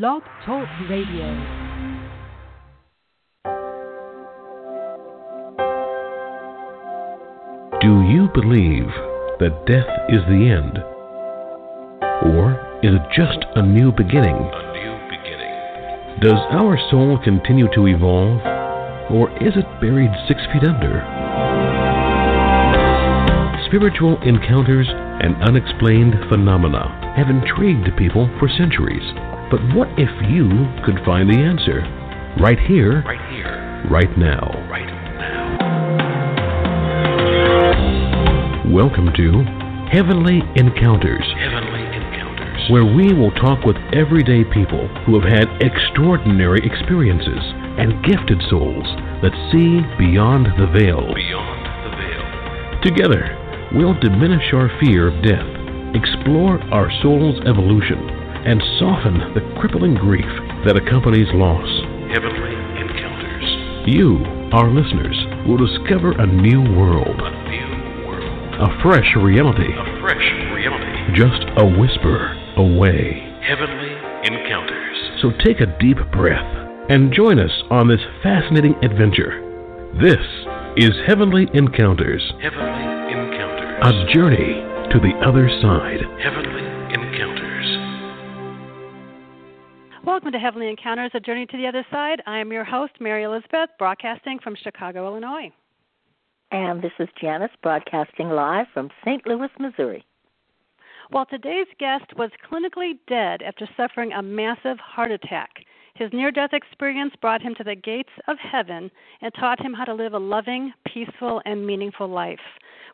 Blog Talk Radio. Do you believe that death is the end? Or is it just a new beginning? A new beginning. Does our soul continue to evolve? Or is it buried six feet under? Spiritual encounters and unexplained phenomena have intrigued people for centuries. But what if you could find the answer? Right here, Right here. right now. Right now. Welcome to Heavenly Encounters. Heavenly encounters. where we will talk with everyday people who have had extraordinary experiences and gifted souls that see beyond the veil. Beyond the veil. Together, we'll diminish our fear of death, explore our soul's evolution, and soften the crippling grief that accompanies loss. Heavenly encounters. You, our listeners, will discover a new world, A new world. a fresh reality, A fresh reality. just a whisper away. Heavenly encounters. So take a deep breath and join us on this fascinating adventure. This is Heavenly Encounters, Heavenly encounters. a journey to the other side. Heavenly Welcome to Heavenly Encounters, a journey to the other side. I am your host, Mary Elizabeth, broadcasting from Chicago, Illinois. And this is Janis broadcasting live from St. Louis, Missouri. Well, today's guest was clinically dead after suffering a massive heart attack. His near death experience brought him to the gates of heaven and taught him how to live a loving, peaceful, and meaningful life.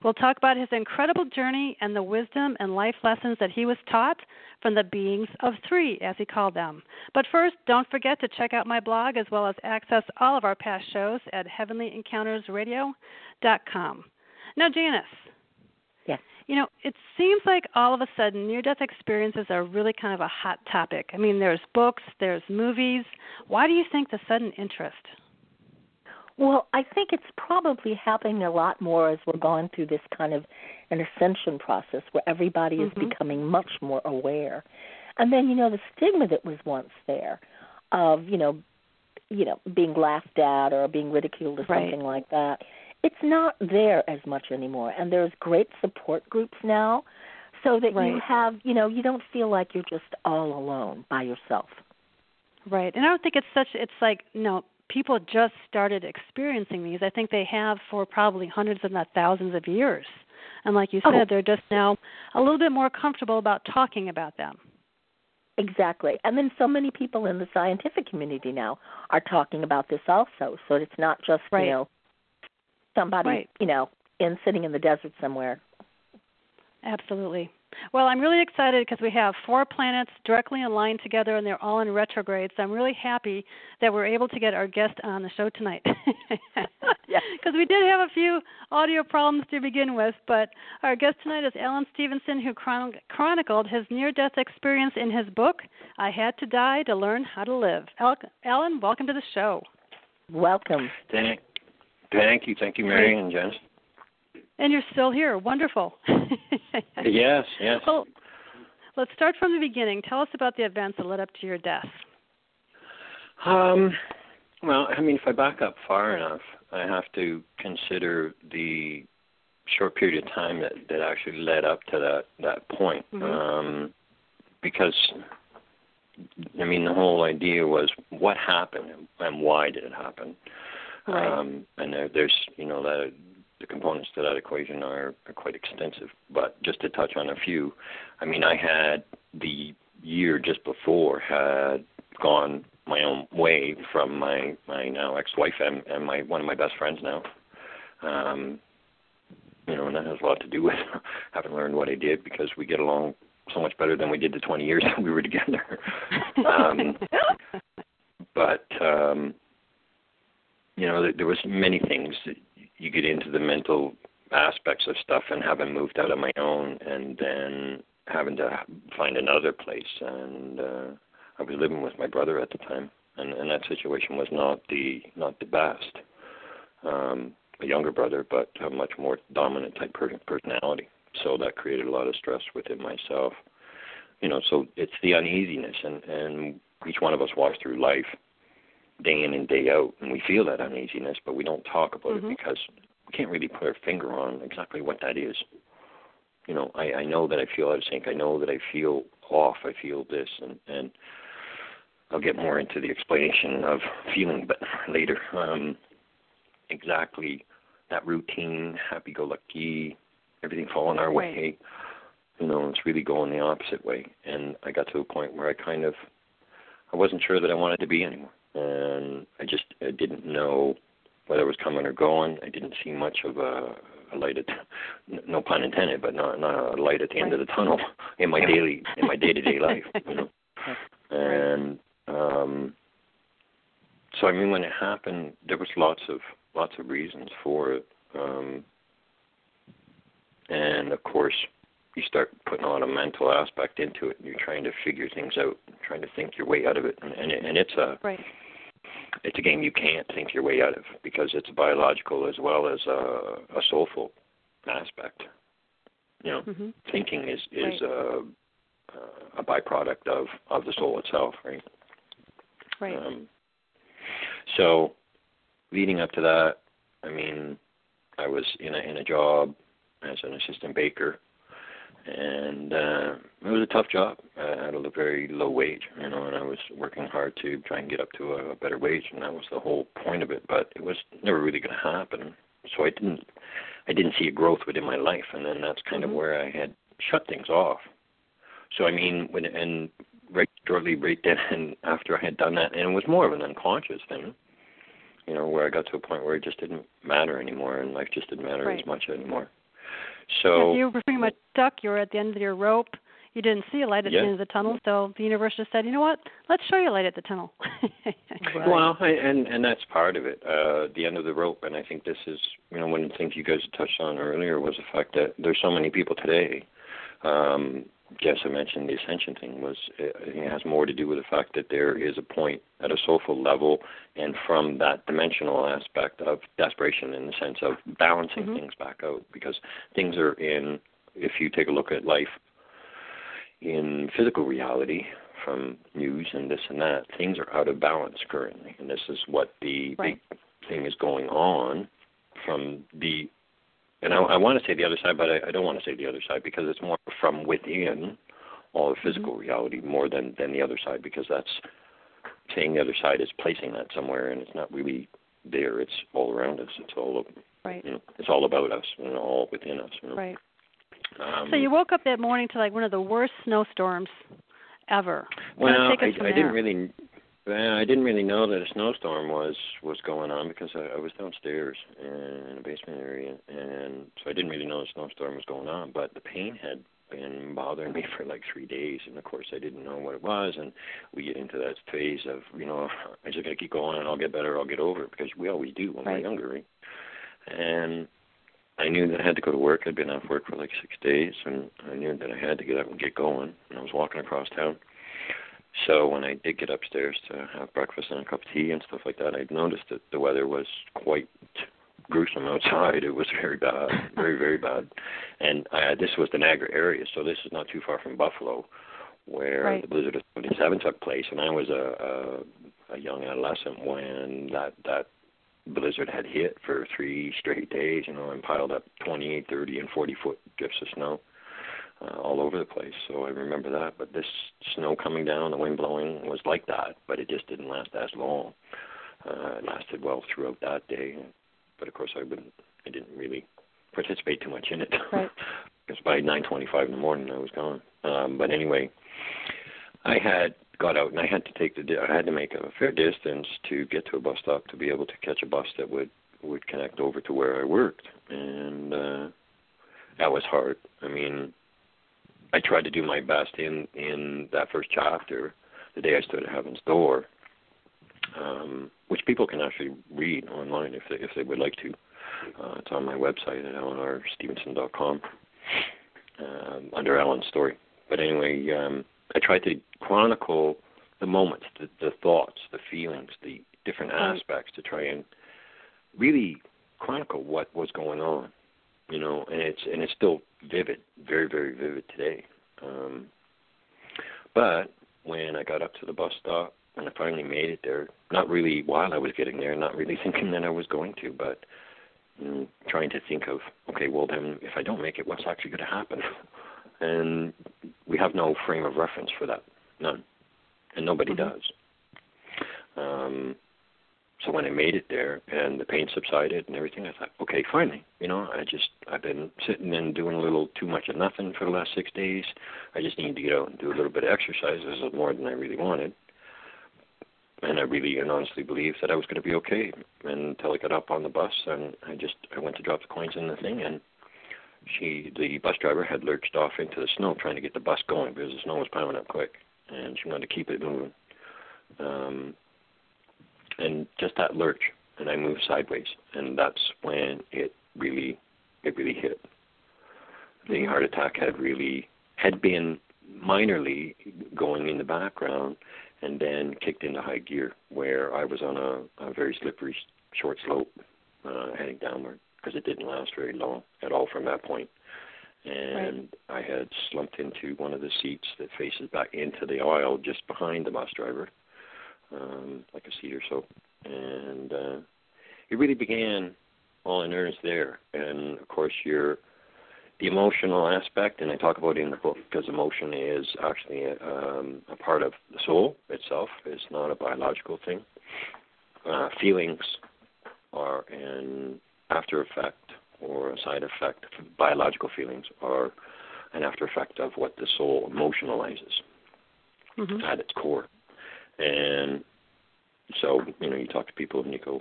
We'll talk about his incredible journey and the wisdom and life lessons that he was taught from the beings of three, as he called them. But first, don't forget to check out my blog as well as access all of our past shows at heavenlyencountersradio.com. Now, Janis, Yes. you know, it seems like all of a sudden near death experiences are really kind of a hot topic. I mean, there's books, there's movies. Why do you think the sudden interest? Well, I think it's probably happening a lot more as we're going through this kind of an ascension process where everybody is Mhm. becoming much more aware. And then, you know, the stigma that was once there of, you know, you know, being laughed at or being ridiculed or Right. something like that, it's not there as much anymore. And there's great support groups now so that you have, you know, you don't feel like you're just all alone by yourself. Right. And I don't think it's such it's like, no, people just started experiencing these. I think they have for probably hundreds if not thousands of years. And like you oh. said, Oh. they're just now a little bit more comfortable about talking about them. Exactly. And then so many people in the scientific community now are talking about this also. So it's not just, Right. you know, somebody, Right. you know, in sitting in the desert somewhere. Absolutely. Well, I'm really excited because we have four planets directly aligned together and they're all in retrograde. So I'm really happy that we're able to get our guest on the show tonight. Yes. Because we did have a few audio problems to begin with, but our guest tonight is Alan Stevenson, who chron- chronicled his near death experience in his book, I Had to Die to Learn How to Live. Al- Alan, welcome to the show. Welcome. Thank, thank you, thank you, Mary and Janis. And you're still here. Wonderful. Yes, yes. Well, let's start from the beginning. Tell us about the events that led up to your death. Um, well, I mean, if I back up far enough, I have to consider the short period of time that that actually led up to that that point. Mhm. Um, because I mean, the whole idea was what happened and, and why did it happen. Right. Um, and there, there's, you know, that the components to that equation are, are quite extensive. But just to touch on a few, I mean, I had the year just before had gone my own way from my my now ex-wife and, and my one of my best friends now. Um, you know, and that has a lot to do with having learned what I did because we get along so much better than we did the 20 years that we were together. um, but um, you know, there, there was many things you get into the mental aspects of stuff, and having moved out on my own, and then having to find another place, and uh, I was living with my brother at the time, and, and that situation was not the not the best. Um, a younger brother, but a much more dominant type per- personality. So that created a lot of stress within myself. You know, so it's the uneasiness, and and each one of us walks through life day in and day out, and we feel that uneasiness, but we don't talk about Mhm. it because we can't really put our finger on exactly what that is. You know, I, I know that I feel out of sync. I know that I feel off. I feel this, and and I'll get more into the explanation of feeling, but later. Um, exactly that routine, happy-go-lucky, everything falling our Right. way. You know, it's really going the opposite way. And I got to a point where I kind of, I wasn't sure that I wanted to be anymore, and I just I didn't know whether it was coming or going. I didn't see much of a, a light at, no pun intended, but not not a light at the end of the tunnel in my daily in my day to day life. You know, and um, so I mean, when it happened, there was lots of lots of reasons for it, um, and of course, you start putting a lot of mental aspect into it. And you're trying to figure things out, trying to think your way out of it, and and, it, and it's a Right. it's a game you can't think your way out of because it's biological as well as a, a soulful aspect. You know, Mhm. thinking is is Right. a, a byproduct of of the soul itself, right? Right. Um, so, leading up to that, I mean, I was in a in a job as an assistant baker, and uh, it was a tough job at a very low wage, you know, and I was working hard to try and get up to a, a better wage, and that was the whole point of it. But it was never really going to happen, so I didn't I didn't see a growth within my life, and then that's kind Mhm. of where I had shut things off. So I mean, when and right shortly right then and after I had done that, and it was more of an unconscious thing, you know, where I got to a point where it just didn't matter anymore, and life just didn't matter Right. as much anymore. Yeah, So you were pretty much stuck. You were at the end of your rope. You didn't see a light at Yeah. the end of the tunnel, so the universe just said, "You know what? Let's show you a light at the tunnel." Well, I, and and that's part of it. Uh, the end of the rope, and I think this is, you know, one of the things you guys touched on earlier was the fact that there's so many people today. Um, Jess, I mentioned the ascension thing was it has more to do with the fact that there is a point at a soulful level, and from that dimensional aspect of desperation, in the sense of balancing Mhm. things back out, because things are in. If you take a look at life in physical reality from news and this and that, things are out of balance currently, and this is what the Right. big thing is going on from the. And I, I want to say the other side, but I, I don't want to say the other side because it's more from within all of physical reality more than than the other side because that's saying the other side is placing that somewhere and it's not really there. It's all around us. It's all right. you know, it's all about us and all within us. You know? Right. Um, So you woke up that morning to like one of the worst snowstorms ever. Well, I, I didn't really, well, I didn't really know that a snowstorm was was going on because I, I was downstairs in a basement area, and so I didn't really know a snowstorm was going on. But the pain had been bothering me for like three days, and of course I didn't know what it was. And we get into that phase of, you know, I just gotta keep going, and I'll get better, I'll get over it, because we always do when Right. we're younger, right? And I knew that I had to go to work. I'd been off work for like six days, and I knew that I had to get up and get going. And I was walking across town. So when I did get upstairs to have breakfast and a cup of tea and stuff like that, I noticed that the weather was quite gruesome outside. It was very bad, very very bad. And I, this was the Niagara area, so this is not too far from Buffalo, where Right. the blizzard of '77 took place. And I was a, a a young adolescent when that that blizzard had hit for three straight days, you know, and piled up 28, 30, and 40 foot drifts of snow uh, all over the place. So I remember that. But this snow coming down, the wind blowing was like that, but it just didn't last as long. Uh, it lasted well throughout that day, but of course I wouldn't. I didn't really participate too much in it. Right. because by 9:25 in the morning I was gone. Um, but anyway, I had got out and I had to take the I had to make a fair distance to get to a bus stop to be able to catch a bus that would would connect over to where I worked, and uh, that was hard. I mean, I tried to do my best in in that first chapter, the day I stood at heaven's door, um, which people can actually read online if they if they would like to. Uh, it's on my website at alanstevenson.com um, under Alan's story. But anyway, um, I tried to chronicle the moments, the, the thoughts, the feelings, the different aspects to try and really chronicle what was going on. You know, and it's and it's still vivid, very very vivid today. Um, but when I got up to the bus stop and I finally made it there. Not really while I was getting there, not really thinking that I was going to, but mm, trying to think of, okay, well then, if I don't make it, what's actually going to happen? And we have no frame of reference for that, none, and nobody Mhm. does. Um, so when I made it there and the pain subsided and everything, I thought, okay, finally, you know, I just I've been sitting and doing a little too much of nothing for the last six days. I just need to get out and do a little bit of exercise. This is more than I really wanted, and I really and honestly believed that I was going to be okay until I got up on the bus and I just I went to drop the coins in the thing and she the bus driver had lurched off into the snow trying to get the bus going because the snow was piling up quick and she wanted to keep it moving. Um, and just that lurch, and I moved sideways, and that's when it really, it really hit. The heart attack had really had been minorly going in the background, and then kicked into high gear, where I was on a, a very slippery short slope, uh, heading downward, because it didn't last very long at all from that point. And I had slumped into one of the seats that faces back into the aisle just behind the bus driver um, like a seat or so. And uh, it really began all in earnest there. And of course, your the emotional aspect, and I talk about it in the book because emotion is actually a, um, a part of the soul itself. It's not a biological thing. Uh, feelings are an after effect or a side effect. Biological feelings are an after effect of what the soul emotionalizes Mhm. at its core. And so, you know, you talk to people and you go,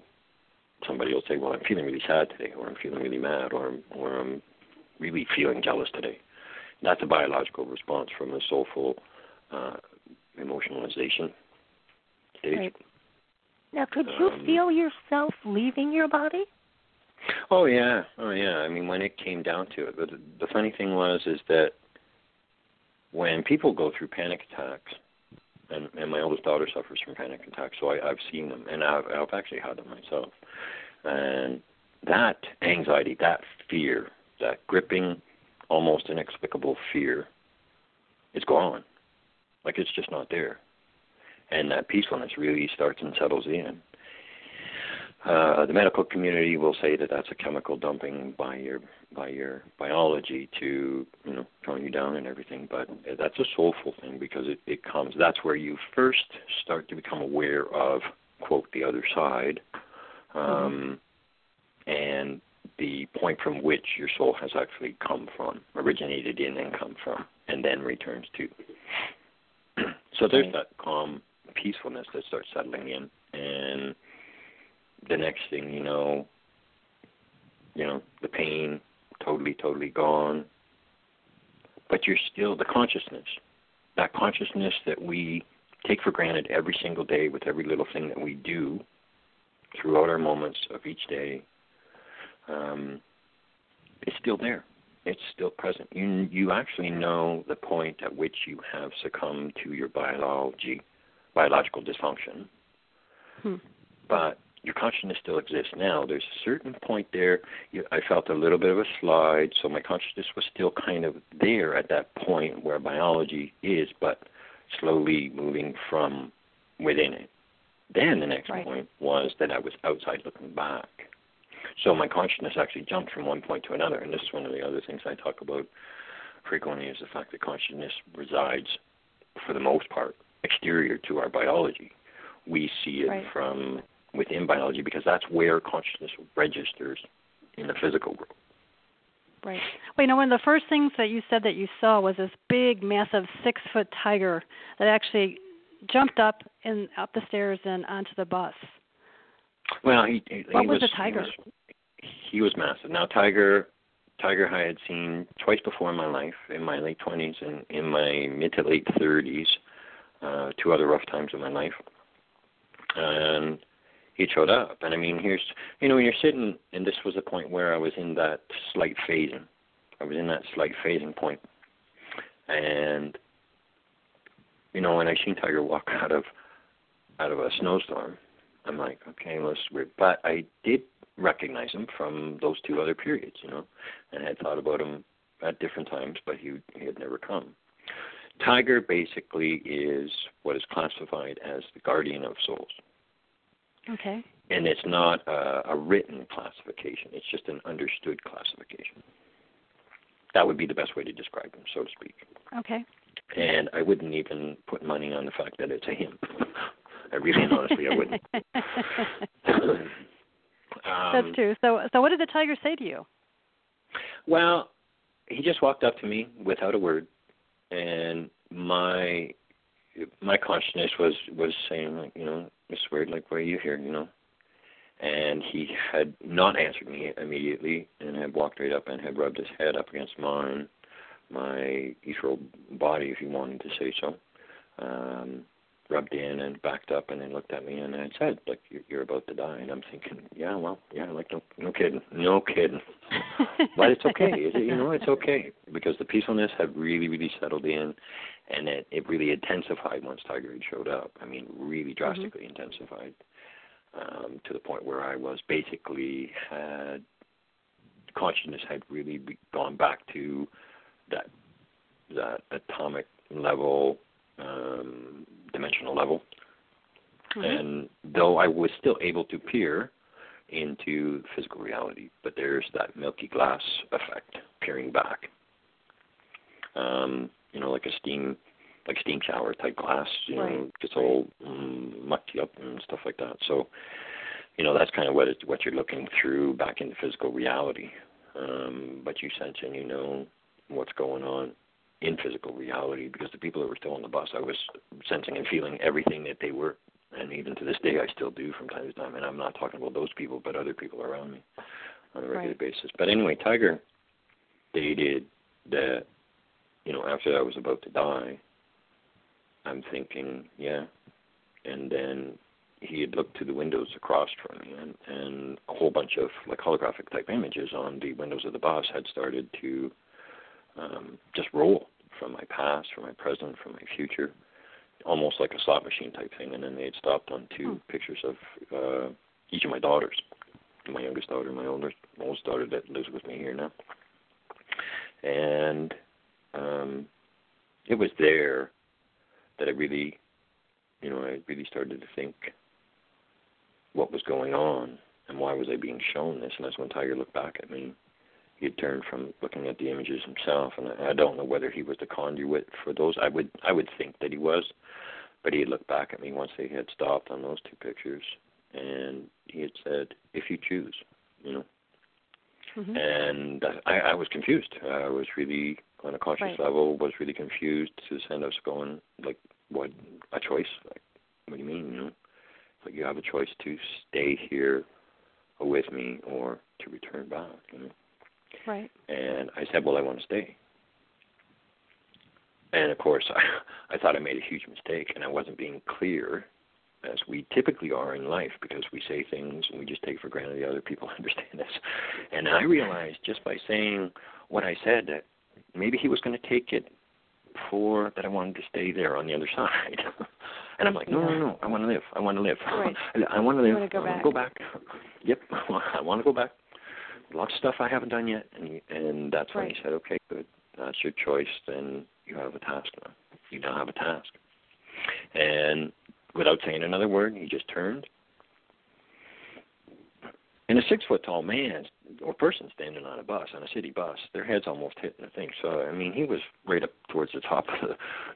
somebody will say, well, I'm feeling really sad today, or I'm feeling really mad, or I'm, or I'm really feeling jealous today. That's a biological response from a soulful uh, emotionalization stage. Right. Now, could you Um, feel yourself leaving your body? Oh yeah, oh yeah. I mean, when it came down to it, the, the funny thing was is that when people go through panic attacks, and, and my oldest daughter suffers from panic attacks, so I, I've seen them, and I've, I've actually had them myself. And that anxiety, that fear, that gripping, almost inexplicable fear, is gone. Like it's just not there, and that peacefulness really starts and settles in. Uh, the medical community will say that that's a chemical dumping by your by your biology to you know tone you down and everything, but that's a soulful thing because it, it comes. That's where you first start to become aware of quote the other side, um, and the point from which your soul has actually come from, originated in and come from, and then returns to. so there's that calm peacefulness that starts settling in, and the next thing you know, you know, the pain totally, totally gone. But you're still the consciousness, that consciousness that we take for granted every single day with every little thing that we do throughout our moments of each day, um, is still there. It's still present. You you actually know the point at which you have succumbed to your biology, biological dysfunction Hmm. but your consciousness still exists now. There's a certain point there. You, I felt a little bit of a slide, so my consciousness was still kind of there at that point where biology is, but slowly moving from within it. Then the next Right. point was that I was outside looking back. So my consciousness actually jumped from one point to another, and this is one of the other things I talk about frequently is the fact that consciousness resides, for the most part, exterior to our biology. We see it Right. from within biology because that's where consciousness registers in the physical world. Right. Well, you know, one of the first things that you said that you saw was this big, massive six-foot tiger that actually jumped up and up the stairs and onto the bus. Well, he, he, What he was was the tiger? He was, he was massive. Now, tiger, tiger, I had seen twice before in my life, in my late twenties and in my mid to late thirties. Uh, two other rough times in my life, and he showed up. And I mean, here's you know, when you're sitting, and this was a point where I was in that slight phasing. I was in that slight phasing point, and you know, when I seen Tiger walk out of out of a snowstorm, I'm like, okay, well, this is weird. But I did recognize him from those two other periods, you know, and had thought about him at different times, but he he had never come. Tiger basically is what is classified as the guardian of souls. Okay. And it's not a, a written classification, it's just an understood classification. That would be the best way to describe him, so to speak. Okay. And I wouldn't even put money on the fact that it's a him. I really and honestly I wouldn't. um, That's true. So, so what did the tiger say to you? Well, he just walked up to me without a word, and my my consciousness was was saying like you know Miss Wade like why are you here? You know, and he had not answered me immediately and had walked right up and had rubbed his head up against mine, my ethereal body if you wanted to say so, um, rubbed in and backed up and then looked at me and had said like you're, you're about to die. And I'm thinking yeah well yeah like no no kidding no kidding. But it's okay. It, you know it's okay because the peacefulness had really really settled in and it it really intensified once Tiger had showed up I mean really drastically mm-hmm. intensified um to the point where I was basically had consciousness had really gone back to that that atomic level um, dimensional level. Mm-hmm. And though I was still able to peer into physical reality, but there's that milky glass effect peering back. Um, you know, like a steam like steam shower type glass, you right. know, gets all um, mucked up and stuff like that. So, you know, that's kind of what it, what you're looking through back into physical reality. Um, but you sense and you know what's going on in physical reality because the people that were still on the bus, I was sensing and feeling everything that they were, and even to this day, I still do from time to time. And I'm not talking about those people, but other people around me on a regular right. basis. But anyway, Tiger stated that you know after I was about to die, I'm thinking, yeah, and then he had looked to the windows across from me, and, and a whole bunch of like holographic type images on the windows of the bus had started to um, just roll from my past, from my present, from my future, almost like a slot machine type thing. And then they had stopped on two hmm. pictures of uh, each of my daughters, my youngest daughter, my oldest, oldest daughter that lives with me here now. And um, it was there that I really, you know, I really started to think what was going on and why was I being shown this. And that's when Tiger looked back at me he had turned from looking at the images himself, and I don't know whether he was the conduit for those. I would I would think that he was, but he had looked back at me once they had stopped on those two pictures, and he had said, "If you choose," you know. Mm-hmm. And I, I was confused. I was really on a conscious right. level. Was really confused to the end. I going like, "What a choice? Like, what do you mean? You know, like you have a choice to stay here with me or to return back." You know. Right. And I said, well, I want to stay. And of course, I, I thought I made a huge mistake, and I wasn't being clear, as we typically are in life, because we say things and we just take for granted the other people understand us. And I realized just by saying what I said that maybe he was going to take it for that I wanted to stay there on the other side. and I'm like, no, no, no, I want to live. I want to live. Right. I want to live. Want to go I back. want to go back. Yep, I want to go back lots of stuff I haven't done yet, and and that's when right. he said, okay, good, that's your choice. Then you have a task now. You now have a task. And without saying another word, he just turned. And a six foot tall man or person standing on a bus, on a city bus, their heads almost hitting the thing. So I mean, he was right up towards the top of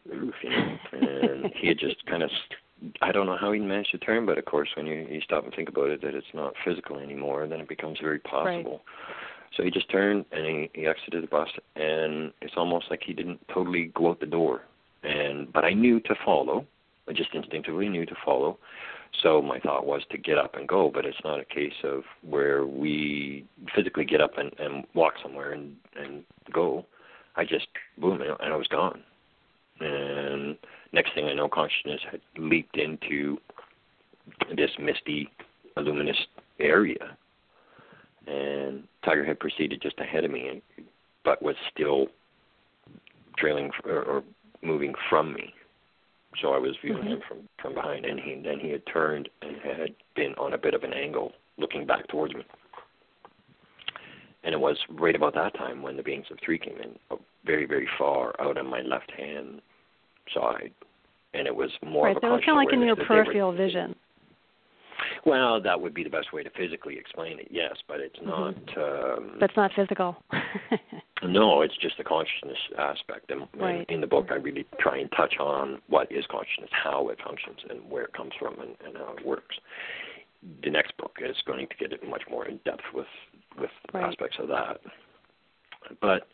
the roof, you know, and he had just kind of I don't know how he managed to turn, but of course, when you you stop and think about it, that it's not physical anymore, then it becomes very possible. Right. So he just turned and he, he exited the bus, and it's almost like he didn't totally go out the door. And but I knew to follow. I just instinctively knew to follow. So my thought was to get up and go, but it's not a case of where we physically get up and, and walk somewhere and and go. I just boom and I was gone. And next thing I know, consciousness had leaped into this misty, luminous area, and Tiger had proceeded just ahead of me, but was still trailing or, or moving from me. So I was viewing mm-hmm. him from from behind, and he then he had turned and had been on a bit of an angle, looking back towards me. And it was right about that time when the beings of three came in, very very far out on my left hand side, and it was more right. of a So it was kind of like in your conscious awareness that they were- peripheral vision. Well, that would be the best way to physically explain it, yes, but it's not. Mhm. Um, it's not physical. no, it's just the consciousness aspect. And, Right. in the book, I really try and touch on what is consciousness, how it functions, and where it comes from, and, and how it works. The next book is going to get it much more in depth with with Right. aspects of that. But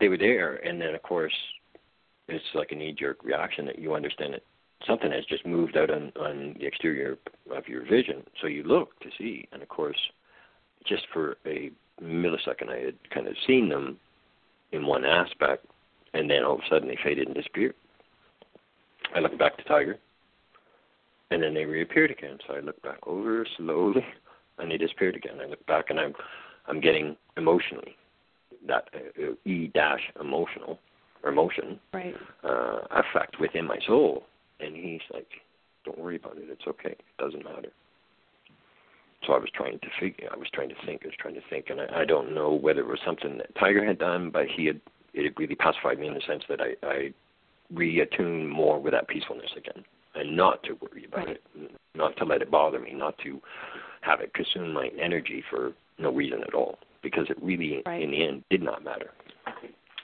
they were there, and then of course, it's like a knee-jerk reaction that you understand that something has just moved out on on the exterior of your vision. So you look to see, and of course, just for a millisecond, I had kind of seen them in one aspect, and then all of a sudden they faded and disappeared. I looked back to Tiger, and then they reappeared again. So I looked back over slowly, and they disappeared again. I looked back, and I'm I'm getting emotionally that uh, e dash emotional or emotion right. uh, effect within my soul. And he's like, "Don't worry about it. It's okay. It doesn't matter." So I was trying to figure. I was trying to think. I was trying to think, and I, I don't know whether it was something that Tiger had done, but he had. It had really pacified me in the sense that I, I reattuned more with that peacefulness again, and not to worry about Right. it, not to let it bother me, not to have it consume my energy for no reason at all, because it really, Right. in the end, did not matter.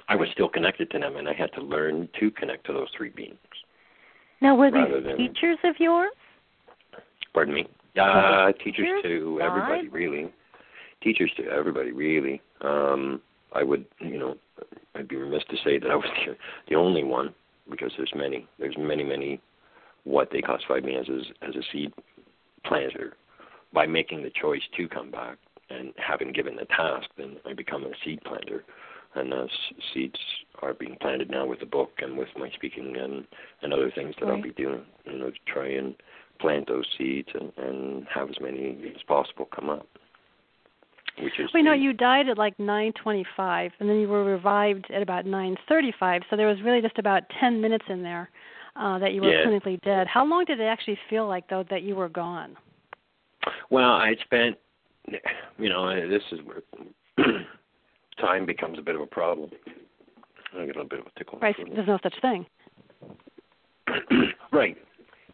I was still connected to them, and I had to learn to connect to those three beings. Now, were these than- teachers of yours? Pardon me. Uh, teachers teachers? to everybody, really. Teachers to everybody, really. Um, I would, you know, I'd be remiss to say that I was the, the only one because there's many. There's many, many. What they classified me as as, as a seed planter. By making the choice to come back and having given the task, then I become a seed planter, and those seeds are being planted now with the book and with my speaking and and other things that I'll be doing. You know, to try and plant those seeds and, and have as many as possible come up. Which is Well, you know, you died at like 9:25, and then you were revived at about 9:35. So there was really just about 10 minutes in there uh, that you were Yeah. clinically dead. How long did it actually feel like, though, that you were gone? Well, I spent, you know, this is where time becomes a bit of a problem. I get a little bit of a tickle. Right? There's no such thing. right.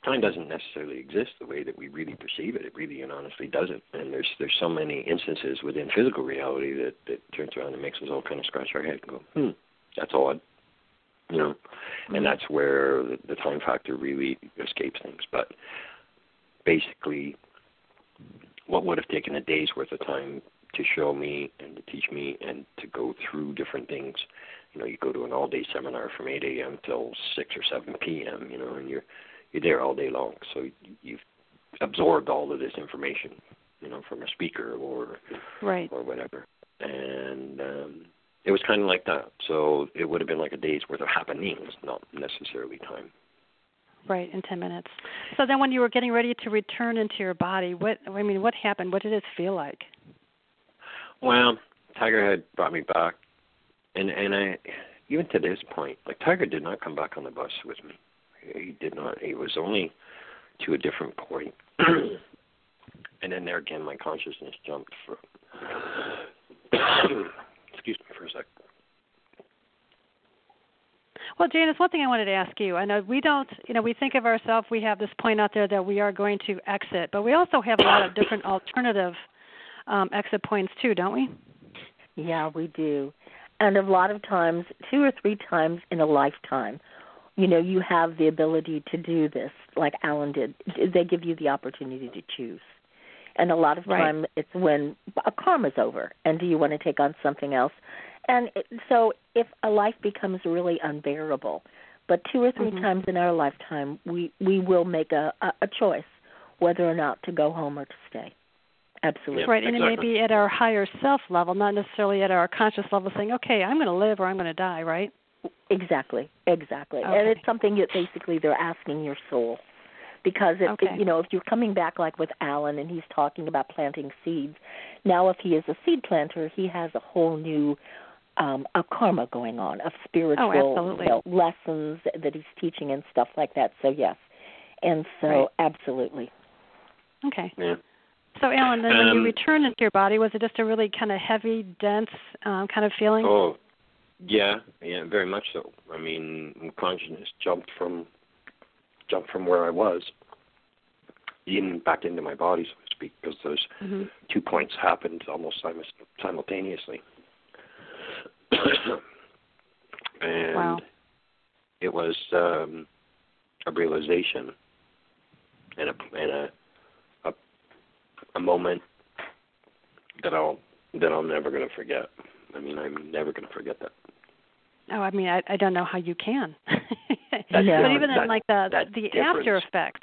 Time doesn't necessarily exist the way that we really perceive it. It really and honestly doesn't. And there's there's so many instances within physical reality that that turns around and makes us all kind of scratch our head and go, hmm, that's odd. You know, and that's where the, the time factor really escapes things. But basically, what would have taken a day's worth of time to show me and to teach me and to go through different things. You know, you go to an all-day seminar from 8 a.m. till 6 or 7 p.m. You know, and you're you're there all day long, so you've absorbed all of this information. You know, from a speaker or Right. or whatever, and um, it was kind of like that. So it would have been like a day's worth of happenings, not necessarily time. Right, in 10 minutes. So then when you were getting ready to return into your body, what I mean, what happened? What did it feel like? Well, Tiger had brought me back, and and I even to this point, like Tiger did not come back on the bus with me. He did not. He was only to a different point. and then there again, my consciousness jumped for. excuse me for a sec. Well, Janis, one thing I wanted to ask you. I know we don't, you know, we think of ourselves, we have this point out there that we are going to exit, but we also have a lot of different alternative um, exit points too, don't we? Yeah, we do. And a lot of times, two or three times in a lifetime, you know, you have the ability to do this, like Alan did. They give you the opportunity to choose. And a lot of Right. time, it's when a karma's over, and do you want to take on something else? And it, so, if a life becomes really unbearable, but two or 3 Mhm. times in our lifetime, we we will make a, a a choice whether or not to go home or to stay. Absolutely. Yeah, right, and it may be at our higher self level, not necessarily at our conscious level, saying, "Okay, I'm going to live or I'm going to die." Right? Exactly, exactly. And it's something that basically they're asking your soul. Because if Okay. you know, if you're coming back like with Alan and he's talking about planting seeds, now if he is a seed planter, he has a whole new um a karma going on of spiritual Oh, you know, lessons that he's teaching and stuff like that. So yes. And so Right. absolutely. Okay. Yeah. So, Alan, then when you returned into your body, was it just a really kind of heavy, dense um, kind of feeling? Oh, Yeah, yeah, very much so. I mean, consciousness jumped from jumped from where I was in back into my body, so to speak, because those hmm two points happened almost sim- simultaneously. and Wow. it was um, a realization and a and a, a a moment that I'll that I'm never going to forget. I mean, I'm never going to forget that. Oh, I mean, I, I don't know how you can. Yeah. But even that, in like the the difference. after effects,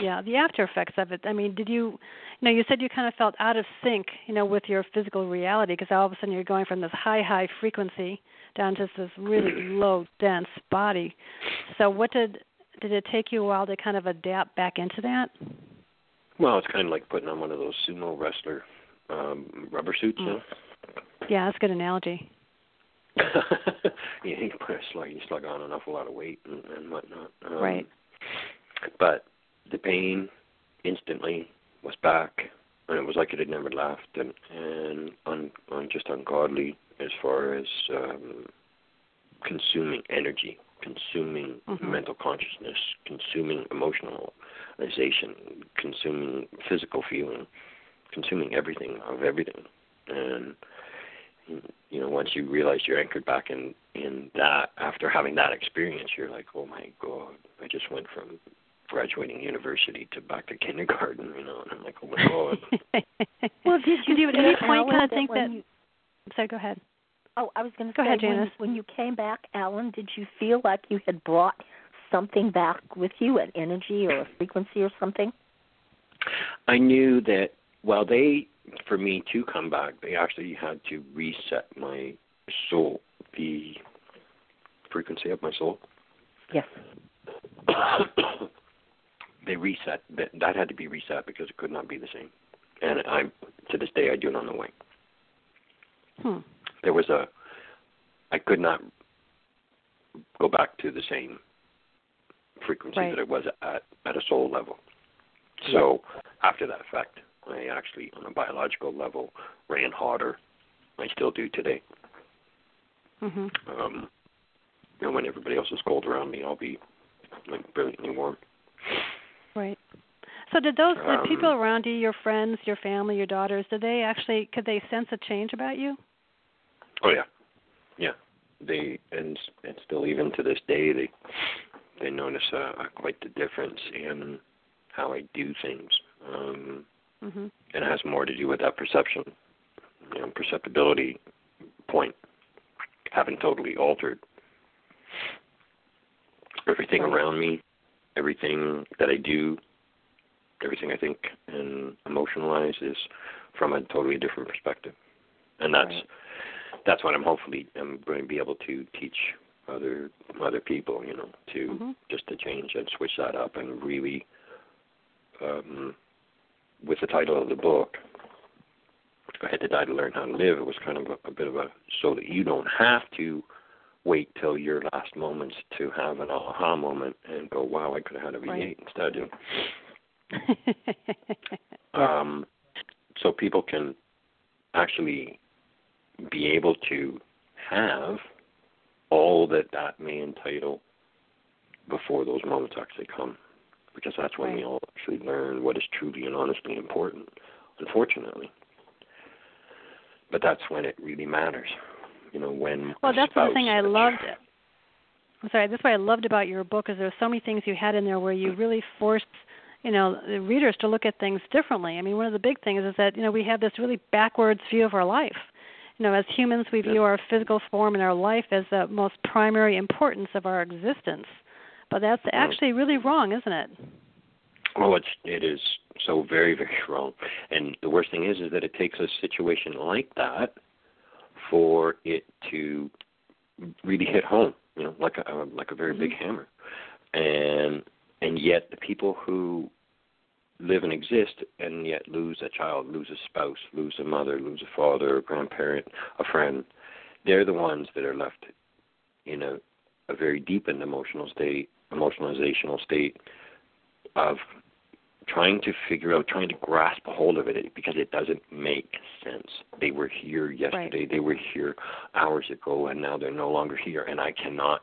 yeah, the after effects of it. I mean, did you, you know, you said you kind of felt out of sync, you know, with your physical reality because all of a sudden you're going from this high high frequency down to this really low dense body. So what did did it take you a while to kind of adapt back into that? Well, it's kind of like putting on one of those sumo wrestler um rubber suits. You know? Yeah, that's a good analogy. you put a slug, you slug on an awful lot of weight and, and whatnot. Um, Right. But the pain instantly was back, and it was like it had never left, and and un, un, just ungodly as far as um, consuming energy, consuming Mhm. mental consciousness, consuming emotionalization, consuming physical feeling, consuming everything of everything, and you know once you realize you're anchored back in in that after having that experience you're like oh my god i just went from graduating university to back to kindergarten you know and i'm like oh my god Well, did you, Did you at any point Alan, kind of think when that? You, So go ahead. oh, I was going to Go say ahead, when, Janis. when you came back, Alan, did you feel like you had brought something back with you, an energy or a frequency or something? i knew that while they for me to come back they actually had to reset my soul the frequency of my soul Yes. they reset that that had to be reset because it could not be the same and i to this day i do not know why Hmm. there was a I could not go back to the same frequency Right. that it was at at a soul level. So after that effect, I actually on a biological level ran harder. I still do today. Mhm. Um you know, when everybody else is cold around me I'll be like brilliantly warm. Right. So did those the Um, people around you, your friends, your family, your daughters, did they actually could they sense a change about you? Oh yeah. Yeah. They and and still even to this day they they notice uh, quite the difference in how I do things. Um Mhm. and it has more to do with that perception, you know, perceptibility point having totally altered. Everything Right. around me, everything that I do, everything I think and emotionalize is from a totally different perspective, and that's Right. that's what I'm hopefully i'm going to be able to teach other other people, you know, to Mhm. just to change and switch that up and really um with the title of the book. I had to die to learn how to live. It was kind of a, a bit of a so that you don't have to wait till your last moments to have an aha moment and go wow I could have had a V8 Right. instead of um so people can actually be able to have all that that may entitle before those moments actually come because that's when we all actually learn what is truly and honestly important unfortunately but that's when it really matters you know when well, that's the thing I loved. I'm sorry. That's what I loved about your book is there's so many things you had in there where you mm. really forced, you know, the readers to look at things differently. I mean, one of the big things is that you know we have this really backwards view of our life. You know, as humans, we view our physical form and our life as the most primary importance of our existence. But that's actually really wrong, isn't it? Well, it's it is so very very wrong, and the worst thing is is that it takes a situation like that for it to really hit home. You know, like a like a very big mm-hmm. hammer, and and yet the people who live and exist and yet lose a child, lose a spouse, lose a mother, lose a father, a grandparent, a friend, they're the ones that are left in a, a very deepened emotional state, emotionalizational state of trying to figure out, trying to grasp a hold of it because it doesn't make sense. They were here yesterday, right. they were here hours ago, and now they're no longer here, and I cannot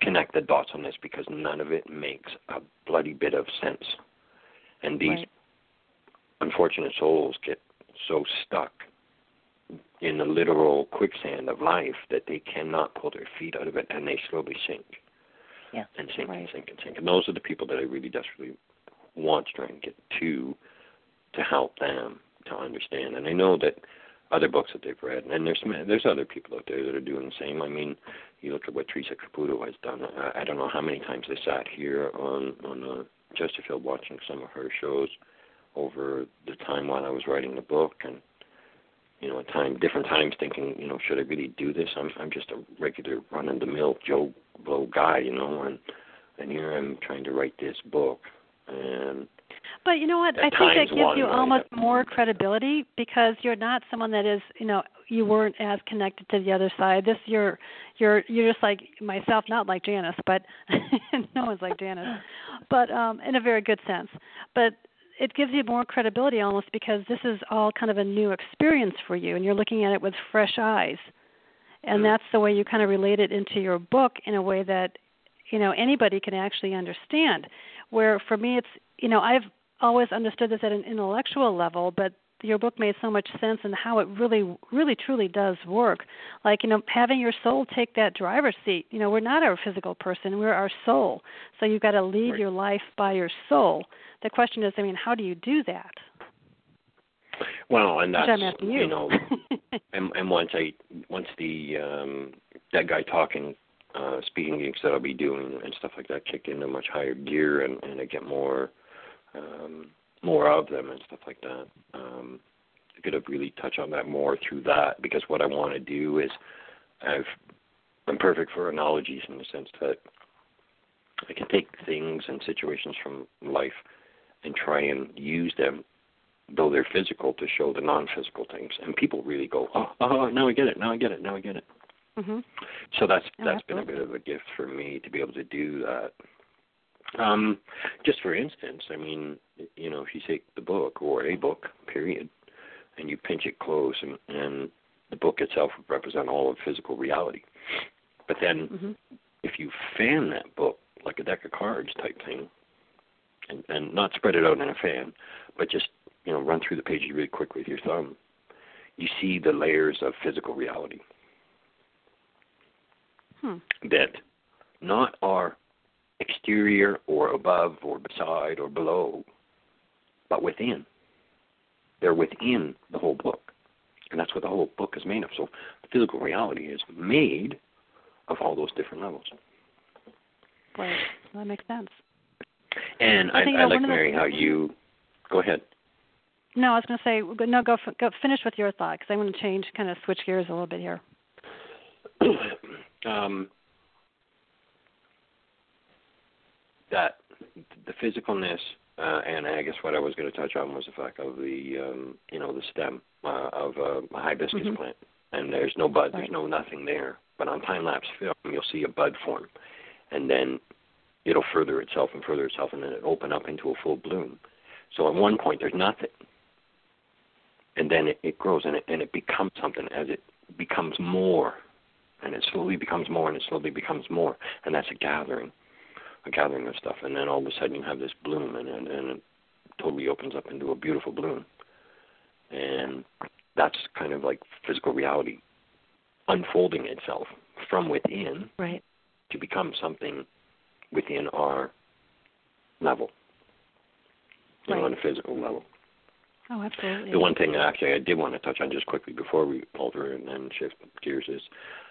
connect the dots on this because none of it makes a bloody bit of sense. And these right. unfortunate souls get so stuck in the literal quicksand of life that they cannot pull their feet out of it and they slowly sink. Yeah. And sink Right. and sink and sink. And those are the people that I really desperately want to try and get to to help them to understand. And I know that other books that they've read, and there's there's other people out there that are doing the same. I mean, you look at what Teresa Caputo has done. I, I don't know how many times they sat here on on uh, Chesterfield watching some of her shows over the time while I was writing the book, and you know, at time different times thinking, you know, should I really do this? I'm I'm just a regular run of the mill Joe Blow guy, you know, and and here I'm trying to write this book, and But you know what? I think that gives you almost have- more credibility because you're not someone that is, you know, you weren't as connected to the other side. This you're you're you're just like myself, not like Janis, but no one's like Janis. But um in a very good sense. But it gives you more credibility almost because this is all kind of a new experience for you and you're looking at it with fresh eyes. And that's the way you kind of relate it into your book in a way that you know anybody can actually understand. Where for me it's you know, I've always understood this at an intellectual level, but your book made so much sense and how it really really truly does work. Like you know having your soul take that driver's seat you know we're not our physical person we're our soul. So you've got to lead Right. your life by your soul. The question is i mean how do you do that well, and that's asking you, know, and and once I once the um that guy talking uh speaking gigs that I'll be doing and stuff like that kick into much higher gear and and I get more um more of them and stuff like that. Um I could have really touched on that more through that because what I want to do is I've I'm perfect for analogies in the sense that I can take things and situations from life and try and use them though they're physical to show the non-physical things. And people really go oh oh now i get it now i get it now i get it. Mhm so that's Oh, that's been a bit of a gift for me to be able to do that. Um just for instance i mean you know if you take the book or a book period and you pinch it close and and the book itself would represent all of physical reality. But then mhm if you fan that book like a deck of cards type thing, and, and not spread it out in a fan, but just you know run through the pages really quick with your thumb, you see the layers of physical reality hmm that not are exterior or above or beside or below, but within. They're within the whole book. And that's what the whole book is made of. So the physical reality is made of all those different levels. right that makes sense And I I, I like Mary how you go ahead. No i was going to say go- no go go finish with your thought because i'm going to change kind of switch gears a little bit here um, that the physicalness, uh, and I guess what I was going to touch on was the fact of the, um, you know, the stem uh, of uh, a hibiscus Mhm. plant, and there's no bud, there's no nothing there. But on time lapse film, you'll see a bud form, and then it'll further itself and further itself, and then it'll open up into a full bloom. So at one point, there's nothing, and then it, it grows and it and it becomes something as it becomes more, and it slowly becomes more, and it slowly becomes more, and that's a gathering, a gathering of stuff, and then all of a sudden you have this bloom, and and, and it totally opens up into a beautiful bloom, and that's kind of like physical reality unfolding itself from within right. to become something within our level, you know, on a physical level. Oh absolutely The one thing actually I did want to touch on just quickly before we alter and then shift gears is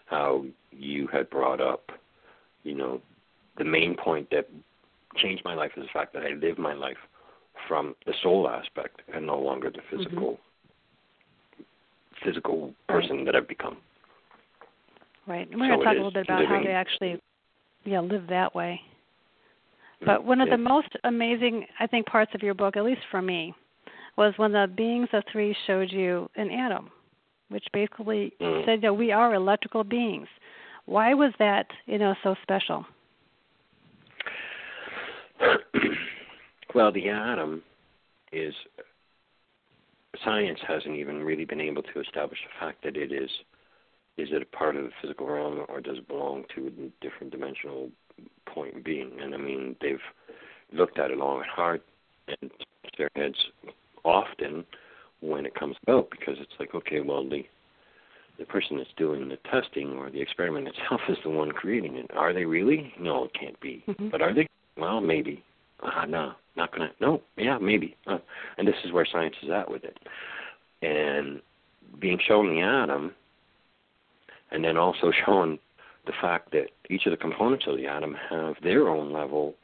how you had brought up, you know, the main point that changed my life is the fact that I live my life from the soul aspect and no longer the mm-hmm. physical physical person that I've become. Right. And we're So going to talk a little bit about how they actually yeah, live that way. Mm-hmm. But one of Yeah. the most amazing, I think, parts of your book, at least for me, was when the beings of three showed you an atom, which basically Mm. said that we are electrical beings. Why was that, you know, so special? well, the atom is science hasn't even really been able to establish the fact that it is is it a part of the physical realm or does it belong to a different dimensional point being? And I mean, they've looked at it long and hard and their heads often when it comes about because it's like, okay, well, the the person that's doing the testing or the experiment itself is the one creating it. Are they really? No, it can't be. Mm-hmm. But are they? Well, maybe. Uh, no, not gonna. No, yeah, maybe. Uh, and this is where science is at with it. And being shown the atom, and then also shown the fact that each of the components of the atom have their own level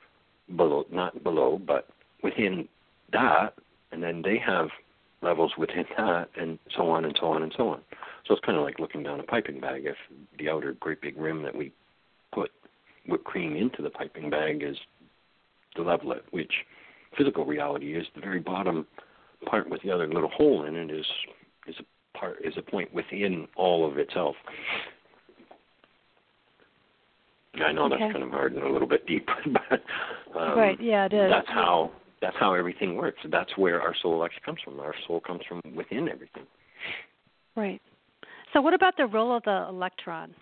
below, not below, but within that, and then they have levels within that, and so on and so on and so on. So it's kind of like looking down a piping bag. If the outer great big rim that we put whipped cream into the piping bag is the level at which physical reality is, the very bottom part with the other little hole in it is is a part is a point within all of itself. I know Okay. that's kind of hard and a little bit deep, but um, right. Yeah, it is. that's how that's how everything works. That's where our soul actually comes from. Our soul comes from within everything. Right. So, what about the role of the electron?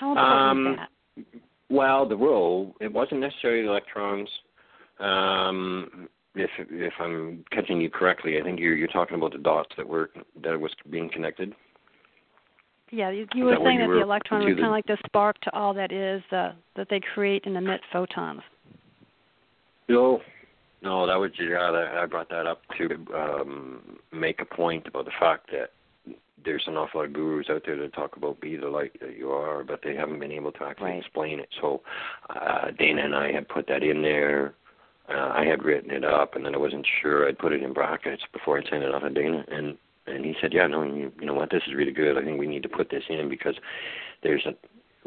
How important Um, is that? Well, the role it wasn't necessarily the electrons. Um, if if I'm catching you correctly, I think you're you're talking about the dots that were that was being connected. Yeah, you, you were that saying that were the electron was kind of like the spark to all that is uh, that they create and emit photons. No, no, that was yeah. That, I brought that up to um, make a point about the fact that there's an awful lot of gurus out there that talk about be the light that you are, but they haven't been able to actually Right. explain it. So uh, Dana and I had put that in there. Uh, I had written it up, and then I wasn't sure. I'd put it in brackets before I sent it off to Dana, and and he said, "Yeah, no, you, you know what? This is really good. I think we need to put this in because there's a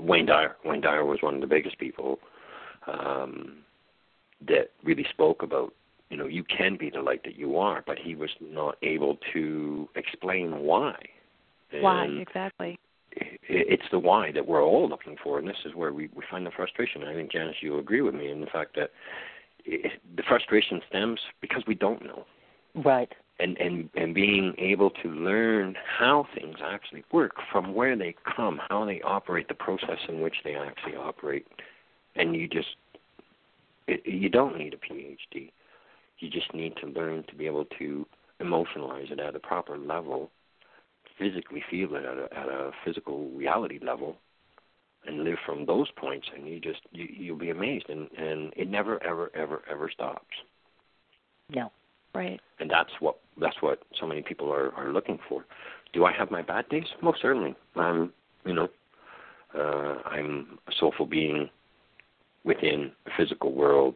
Wayne Dyer. Wayne Dyer was one of the biggest people um, that really spoke about you know you can be the light that you are, but he was not able to explain why. Why exactly? it's the why that we're all looking for, and this is where we, we find the frustration. I think Janis, you'll agree with me in the fact that i the frustration stems because we don't know, Right. and and and being able to learn how things actually work, from where they come, how they operate, the process in which they actually operate, and you just it, you don't need a PhD. You just need to learn to be able to emotionalize it at a proper level, physically feel it at a, at a physical reality level, and live from those points. And you just you, you'll be amazed, and and it never ever ever ever stops. No. Right. And that's what that's what so many people are are looking for. Do I have my bad days? Most certainly. I'm you know uh, I'm a soulful being within a physical world,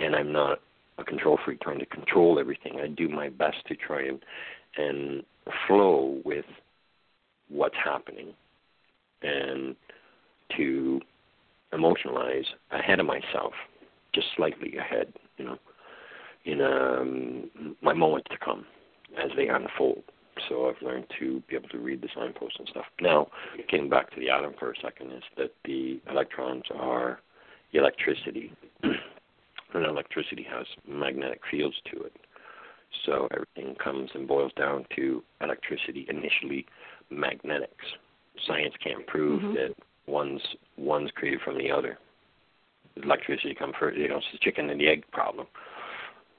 and I'm not a control freak trying to control everything. I do my best to try and and flow with what's happening, and to emotionalize ahead of myself, just slightly ahead, you know, in um, my moment to come as they unfold. So I've learned to be able to read the signposts and stuff. Now, getting back to the atom for a second, is that the electrons are electricity, and electricity has magnetic fields to it. So everything comes and boils down to electricity, initially magnetics. Science can't prove Mhm. that one's one's created from the other. Electricity comes first. You know, it's the chicken and the egg problem.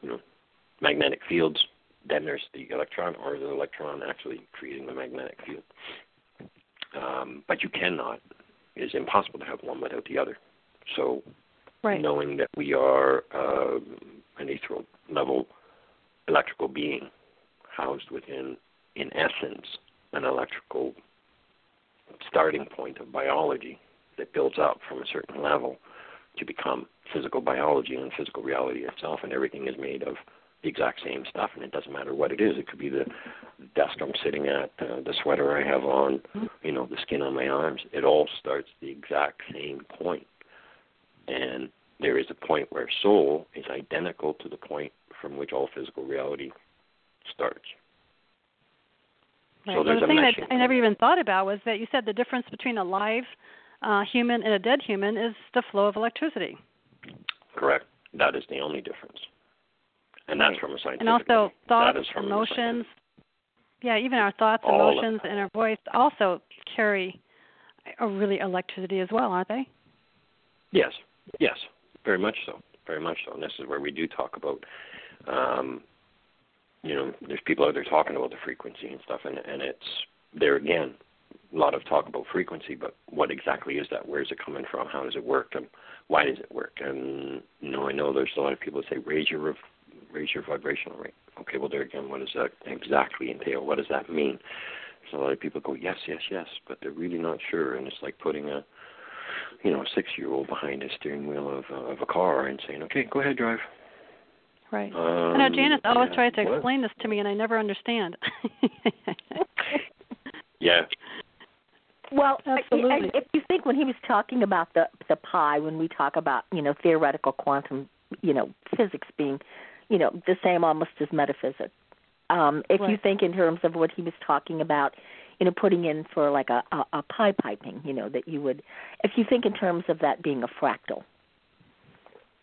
You know, magnetic fields. Then there's the electron, or the electron actually creating the magnetic field. Um, but you cannot. It is impossible to have one without the other. So Right. knowing that we are uh, an ethereal level electrical being housed within, in essence, an electrical starting point of biology that builds up from a certain level to become physical biology and physical reality itself, and everything is made of the exact same stuff, and it doesn't matter what it is. It could be the desk I'm sitting at, uh, the sweater I have on, you know, the skin on my arms. It all starts the exact same point. And there is a point where soul is identical to the point from which all physical reality starts. Right. So well, the thing that I never even thought about was that you said the difference between a live uh, human and a dead human is the flow of electricity. Correct. That is the only difference. And That's from a scientific and also thoughts, that is from a emotions. Yeah, even our thoughts, All emotions, and our voice also carry a really electricity as well, aren't they? Yes, yes, very much so, very much so. And this is where we do talk about, um, you know, there's people out there talking about the frequency and stuff, and and it's there again, a lot of talk about frequency, but what exactly is that? Where is it coming from? How does it work? And why does it work? And you know, I know there's a lot of people that say raise your raise your vibrational rate. Okay, well there again, what does that exactly entail? What does that mean? There's a lot of people go yes, yes, yes, but they're really not sure, and it's like putting a you know a six year old behind a steering wheel of uh, of a car and saying, okay, go ahead, drive. Right. Um, I know Janis always yeah, tries to what? explain this to me, and I never understand. Yeah, Well, I- I- Absolutely. if you think when he was talking about the the pi, when we talk about you know theoretical quantum, you know physics being, you know the same almost as metaphysics. Um, if you think in terms of what he was talking about, you know, putting in for like a, a, a pi piping, you know, that you would, if you think in terms of that being a fractal,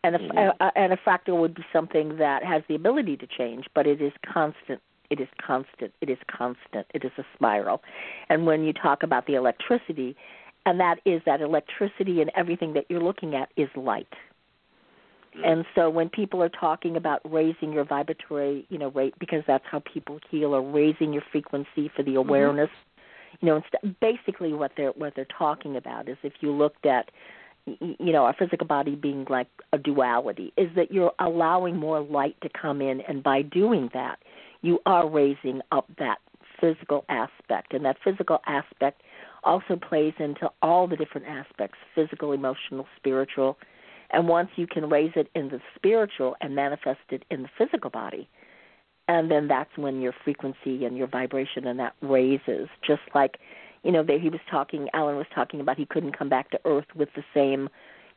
and a, Mhm. a, and a fractal would be something that has the ability to change, but it is constant. It is constant. It is constant. It is a spiral. And when you talk about the electricity, and that is that electricity and everything that you're looking at is light. Mm. And so when people are talking about raising your vibratory, you know, rate because that's how people heal or raising your frequency for the mm-hmm. awareness, you know, inst- basically what they're what they're talking about is if you looked at you know, our physical body being like a duality is that you're allowing more light to come in and by doing that, you are raising up that physical aspect. And that physical aspect also plays into all the different aspects physical emotional spiritual and once you can raise it in the spiritual and manifest it in the physical body and then that's when your frequency and your vibration and that raises just like you know that he was talking alan was talking about he couldn't come back to earth with the same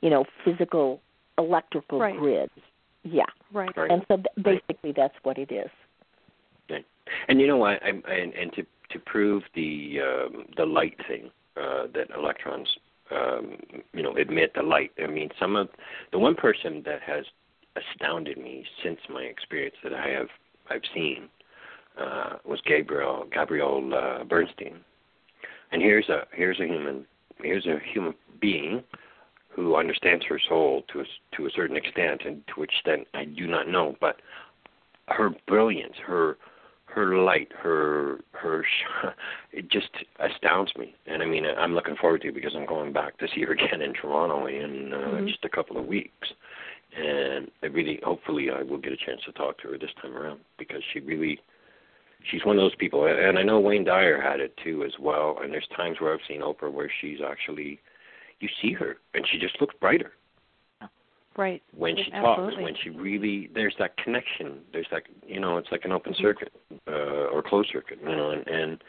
you know physical electrical Right. grid yeah right. Right. and so th- basically that's what it is Okay. And you know what? I, and, and to to prove the um, the light thing uh, that electrons, um, you know, emit the light. I mean, some of the one person that has astounded me since my experience that I have I've seen uh, was Gabriel Gabrielle uh, Bernstein. And here's a here's a human here's a human being who understands her soul to a, to a certain extent, and to which extent I do not know, but her brilliance, her her light, her her sh- it just astounds me. And I mean, I'm looking forward to it because I'm going back to see her again in Toronto in uh, Mhm. just a couple of weeks. And I really, hopefully, I will get a chance to talk to her this time around because she really, she's one of those people. And I know Wayne Dyer had it too as well. And there's times where I've seen Oprah where she's actually, you see her and she just looks brighter Right. when she talks, when she really there's that connection. There's that you know, it's like an open circuit uh, or closed circuit, you know, and, and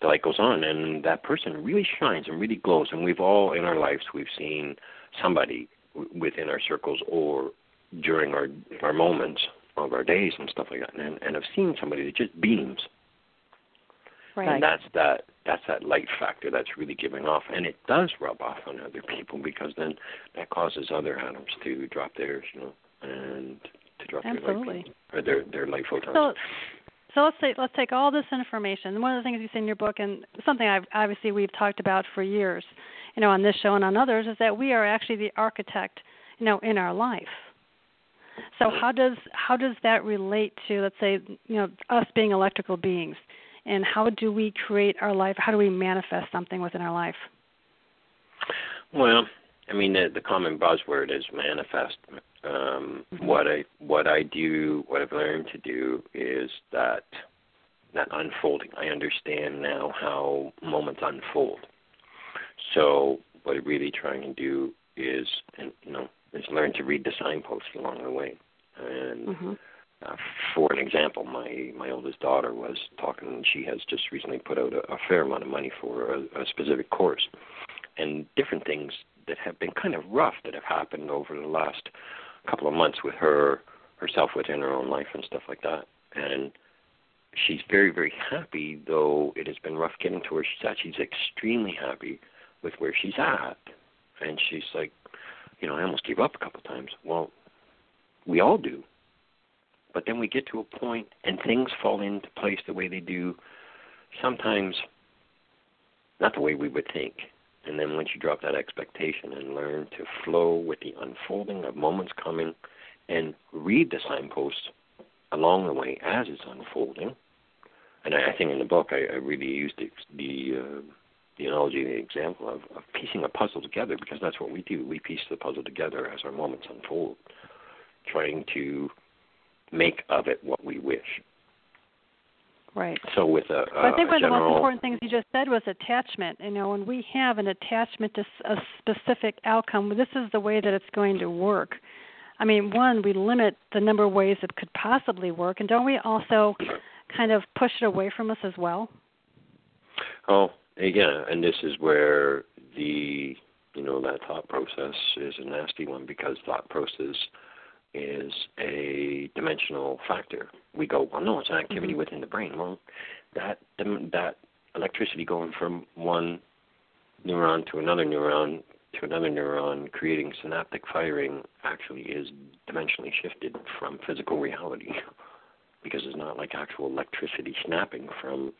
the light goes on, and that person really shines and really glows. And we've all in our lives we've seen somebody w- within our circles or during our our moments of our days and stuff like that, and and I've seen somebody that just beams. Right. And that's that that's that light factor that's really giving off, and it does rub off on other people because then that causes other atoms to drop theirs, you know, and to drop their Absolutely. light or their their light photons. So, so let's say let's take all this information. One of the things you say in your book, and something I've obviously we've talked about for years, you know, on this show and on others, is that we are actually the architect, you know, in our life. So how does how does that relate to let's say you know us being electrical beings, and how do we create our life? How do we manifest something within our life? Well, I mean the the common buzzword is manifest. Um, Mhm. What I what I do, what I've learned to do is that that unfolding. I understand now how moments unfold. So what I'm really trying to do is, and you know, is learn to read the signposts along the way. And hmm uh, for an example, my my oldest daughter was talking. She has just recently put out a, a fair amount of money for a, a specific course, and different things that have been kind of rough that have happened over the last couple of months with her herself within her own life and stuff like that. And she's very very happy, though it has been rough getting to where she's at. She's extremely happy with where she's at, and she's like, you know, I almost gave up a couple times. Well, we all do but then we get to a point and things fall into place the way they do. Sometimes not the way we would think. And then once you drop that expectation and learn to flow with the unfolding of moments coming and read the signposts along the way as it's unfolding. And I, think in the book I, I really used the the, uh, the analogy, the example of, of piecing a puzzle together because that's what we do. We piece the puzzle together as our moments unfold, trying to make of it what we wish. Right. So with a, a I think one general, of the most important things you just said was attachment. You know, when we have an attachment to a specific outcome, this is the way that it's going to work. I mean, one, we limit the number of ways it could possibly work, and don't we also kind of push it away from us as well? Oh, yeah, and this is where the you know that thought process is a nasty one because thought process is a dimensional factor. We go, well, no, it's an activity mm-hmm. within the brain. Well, that that electricity going from one neuron to another neuron to another neuron, creating synaptic firing, actually is dimensionally shifted from physical reality, because it's not like actual electricity snapping from,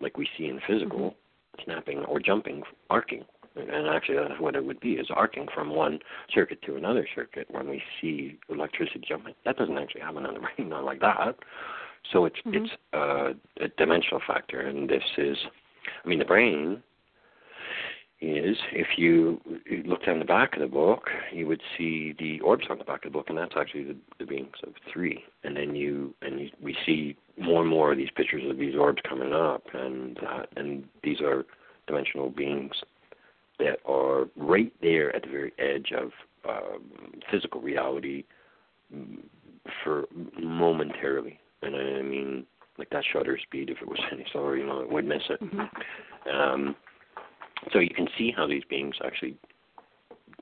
like we see in physical, mm-hmm. snapping or jumping, arcing and actually that's what it would be is arcing from one circuit to another circuit when we see electricity jumping that doesn't actually happen on the brain not like that so it's mm-hmm. it's uh, a dimensional factor and this is i mean the brain is if you look down the back of the book, you would see the orbs on the back of the book, and that's actually the, the beings of three. And then you and you, we see more and more of these pictures of these orbs coming up, and uh, and these are dimensional beings that are right there at the very edge of um, physical reality mm, for momentarily. And I mean, like that shutter speed, if it was any slower, you know, it would miss it. Mm-hmm. Um, so you can see how these beings actually,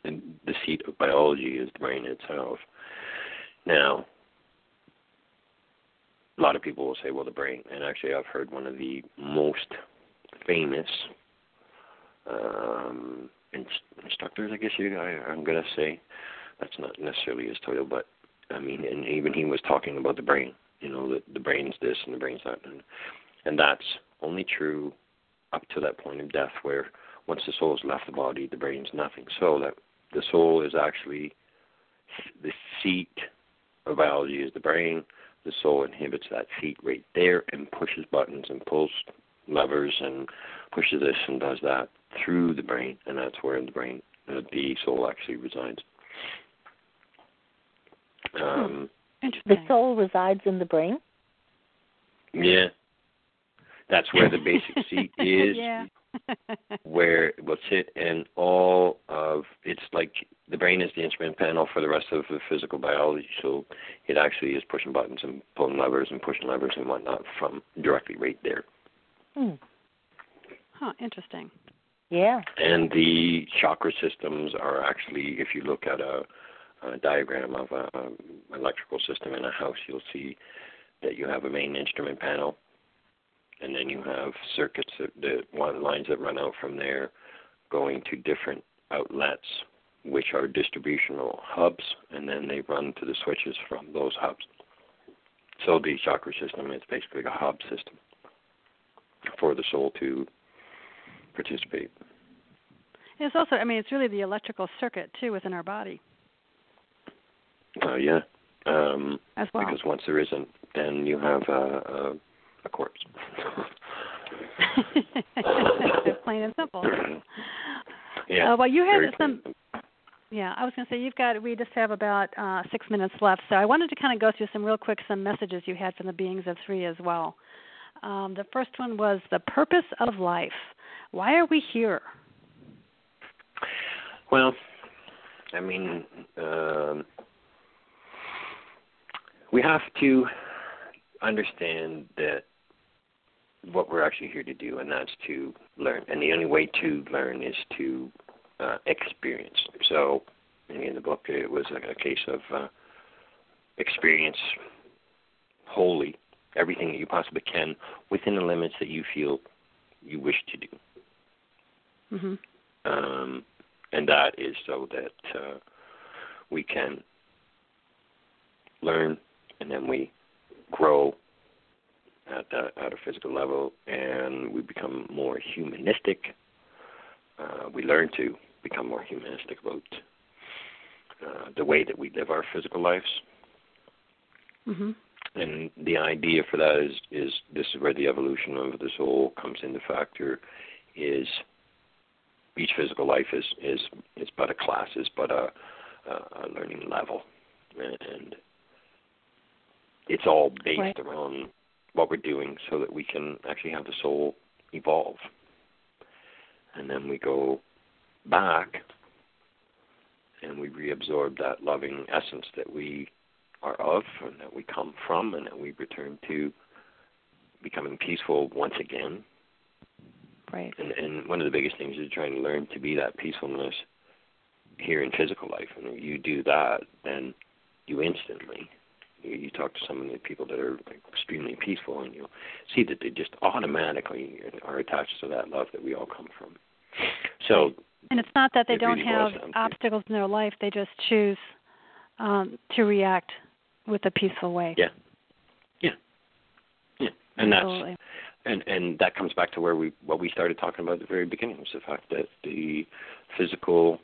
the seat of biology is the brain itself. Now, a lot of people will say, well, the brain, and actually I've heard one of the most famous um, instructors, I guess you, I, I'm to say. That's not necessarily his title, but I mean, and even he was talking about the brain. You know, the the brain's this and the brain's that, and and that's only true up to that point of death, where once the soul has left the body, the brain's nothing. So that the soul is actually the seat of biology is the brain. The soul inhibits that seat right there and pushes buttons and pulls levers and pushes this and does that through the brain, and that's where in the brain, uh, the soul actually resides. Um, the soul resides in the brain. Yeah, that's where the basic seat is. yeah. where it will sit and all of it's like the brain is the instrument panel for the rest of the physical biology so it actually is pushing buttons and pulling levers and pushing levers and whatnot from directly right there hmm. huh interesting yeah. And the chakra systems are actually, if you look at a, a diagram of an electrical system in a house, you'll see that you have a main instrument panel, and then you have circuits that, that one lines that run out from there, going to different outlets, which are distributional hubs, and then they run to the switches from those hubs. So the chakra system is basically a hub system for the soul to participate. It's also, I mean, it's really the electrical circuit too within our body. Uh, yeah. Um, As well. Because once there isn't, then you have uh, a, a corpse. Plain and simple. yeah. Uh, well, you had some. Plain. Yeah, I was going to say you've got. We just have about uh, six minutes left, so I wanted to kind of go through some real quick some messages you had from the beings of three as well. Um, the first one was the purpose of life. Why are we here? Well, I mean, um, we have to understand that what we're actually here to do, and that's to learn. And the only way to learn is to uh, experience. So, in the book, it was a, a case of uh, experience wholly everything that you possibly can within the limits that you feel you wish to do. Mm-hmm. Um, and that is so that uh, we can learn, and then we grow at that at a physical level, and we become more humanistic. Uh, we learn to become more humanistic about uh, the way that we live our physical lives. Mm-hmm. And the idea for that is is this is where the evolution of the soul comes into factor. Is each physical life is is is but a class, is but a, a learning level, and it's all based right. around what we're doing, so that we can actually have the soul evolve, and then we go back and we reabsorb that loving essence that we are of and that we come from and that we return to becoming peaceful once again. Right. And, and one of the biggest things is trying to learn to be that peacefulness here in physical life. And if you do that, then you instantly you, you talk to some of the people that are extremely peaceful, and you'll see that they just automatically are attached to that love that we all come from. So and it's not that they don't really have boils down to- obstacles in their life; they just choose um, to react with a peaceful way. Yeah. Yeah. Yeah. And that's and and that comes back to where we what we started talking about at the very beginning was the fact that the physical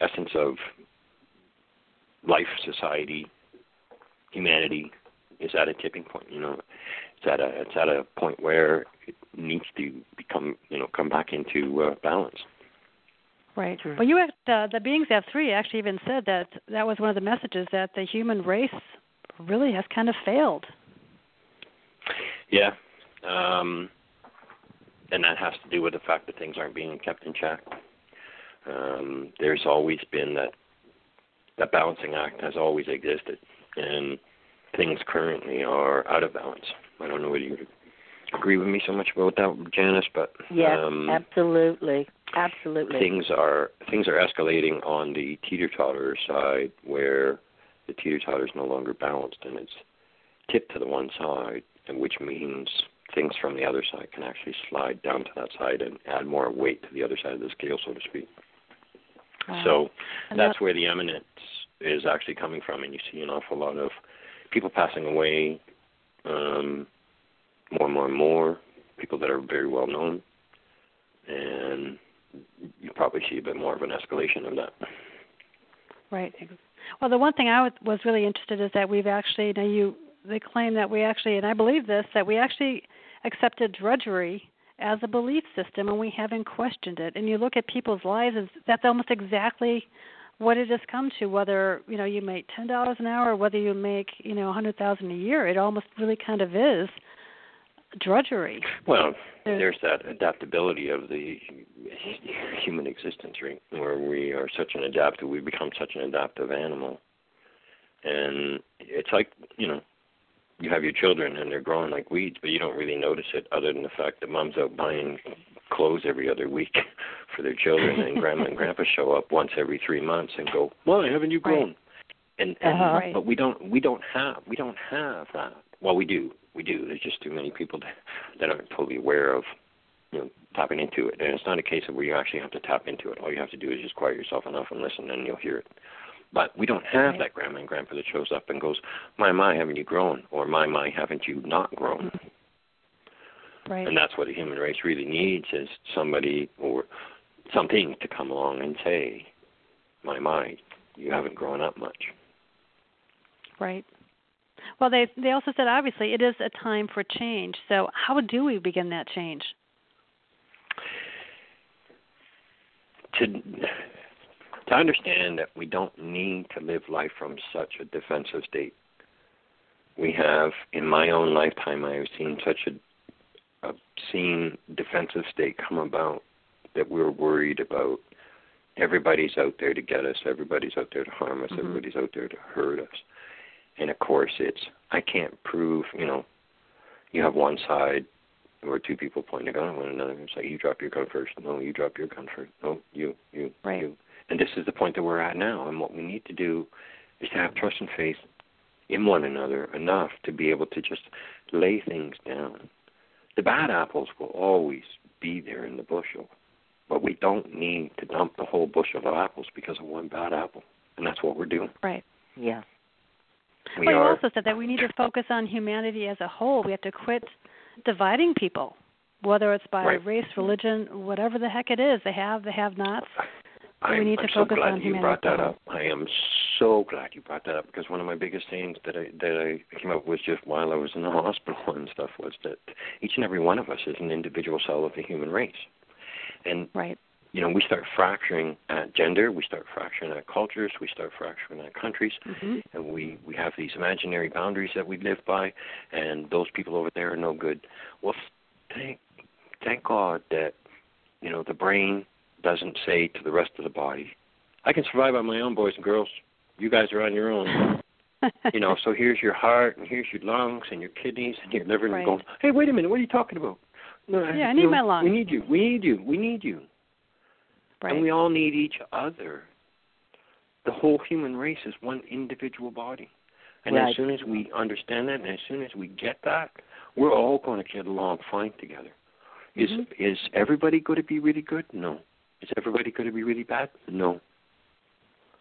essence of life, society, humanity is at a tipping point. You know, it's at a it's at a point where it needs to become you know come back into uh, balance. Right. Sure. Well, you act- uh, the beings have three actually even said that that was one of the messages that the human race really has kind of failed. Yeah. Um, and that has to do with the fact that things aren't being kept in check. Um, there's always been that that balancing act has always existed, and things currently are out of balance. I don't know whether you agree with me so much about that, Janis, but Yes, um, absolutely, absolutely. things are things are escalating on the teeter totter side where the teeter totter is no longer balanced and it's tipped to the one side, and which means things from the other side can actually slide down to that side and add more weight to the other side of the scale, so to speak. Wow. So And that's where the eminence is actually coming from, and you see an awful lot of people passing away, um, more and more and more, people that are very well known, and you probably see a bit more of an escalation of that. Right. Well, the one thing I was- really interested is that we've actually now you they claim that we actually and I believe this that we actually accepted drudgery as a belief system and we haven't questioned it. And you look at people's lives is that's almost exactly what it has come to whether you know you make ten dollars an hour or whether you make you know a hundred thousand a year it almost really kind of is drudgery Well, There's- there's that adaptability of the human existence, right? Where we are such an adaptive, we become such an adaptive animal, and it's like you know, you have your children and they're growing like weeds, but you don't really notice it, other than the fact that mom's out buying clothes every other week for their children, and grandma and grandpa show up once every three months and go, "Why haven't you Right. grown?" And, and Uh-huh. Right. but we don't we don't have we don't have that. Well, we do we do. There's just too many people that, that aren't totally aware of you know tapping into it. And it's not a case of where you actually have to tap into it. All you have to do is just quiet yourself enough and listen, and you'll hear it. But we don't have Right. that grandma and grandpa that shows up and goes, "My my, haven't you grown?" or "My my, haven't you not grown?" right And that's what the human race really needs is somebody or something to come along and say, "My my, you haven't grown up much." Right. Well, they they also said obviously it is a time for change. So how do we begin that change? to to understand that we don't need to live life from such a defensive state. We have, in my own lifetime, I have seen such a, seen defensive state come about that we're worried about. Everybody's out there to get us. Everybody's out there to harm us. Mhm. Everybody's out there to hurt us. And of course, it's I can't prove. You know, you have one side where two people point a gun at one another and say, "You drop your gun first. No, you drop your gun first. No, you, you, Right. you." And this is the point that we're at now. And what we need to do is to have trust and faith in one another enough to be able to just lay things down. The bad apples will always be there in the bushel, but we don't need to dump the whole bushel of apples because of one bad apple. And that's what we're doing. Right. Yeah. We well, you also said that we need to focus on humanity as a whole. We have to quit dividing people, whether it's by Right. race, religion, whatever the heck it is. They have, they have nots. I'm, we need to I'm so focus glad on you humanity brought that up. I am so glad you brought that up because one of my biggest things that I that I came up with just while I was in the hospital and stuff was that each and every one of us is an individual cell of the human race, and Right. You know we start fracturing at gender, we start fracturing at cultures, we start fracturing at countries, hmm and we we have these imaginary boundaries that we live by, and those people over there are no good. Well, thank thank God that you know the brain doesn't say to the rest of the body, "I can survive on my own, boys and girls. You guys are on your own." you know, so here's your heart, and here's your lungs, and your kidneys, and your liver, and Right. you're going, "Hey, wait a minute, what are you talking about?" No, Yeah, I need know, my lungs. We need you. We need you. We need you. Right. And we all need each other. The whole human race is one individual body. And Right. as soon as we understand that and as soon as we get that, we're all going to get along fine together. Is Mhm. is everybody going to be really good? No. Is everybody going to be really bad? No.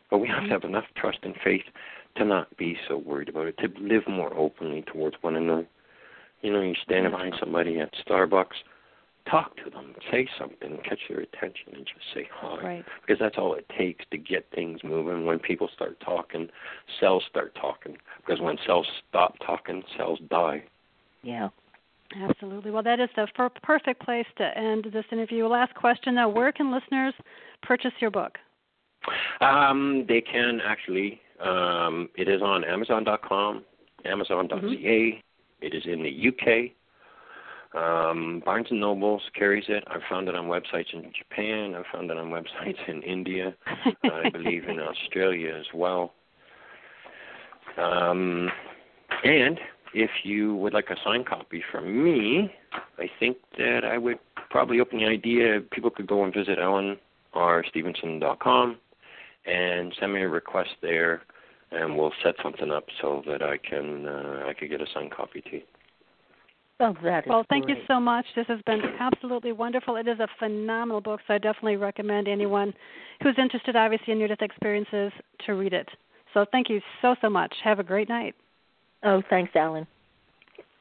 But we have to have enough trust and faith to not be so worried about it, to live more openly towards one another. You know, you stand behind somebody at Starbucks, talk to them, say something, catch their attention, and just say hi right. because that's all it takes to get things moving. When people start talking, cells start talking. Because when cells stop talking, cells die. Yeah. Absolutely. Well, that is the per- perfect place to end this interview. Last question, though. Where can listeners purchase your book? Um, they can actually. Um, it is on Amazon.com, Amazon.ca. It is in the UK. Um, Barnes and Nobles carries it. I've found it on websites in Japan. I've found it on websites in India. I believe in Australia as well. Um, and if you would like a signed copy from me, I think that I would probably open the idea. People could go and visit alanrstevenson.com and send me a request there, and we'll set something up so that I can uh, I could get a signed copy to you. Oh, that is Well, thank you so much. This has been absolutely wonderful. It is a phenomenal book, so I definitely recommend anyone who's interested, obviously, in near death experiences to read it. So thank you so, so much. Have a great night. Oh, thanks, Alan.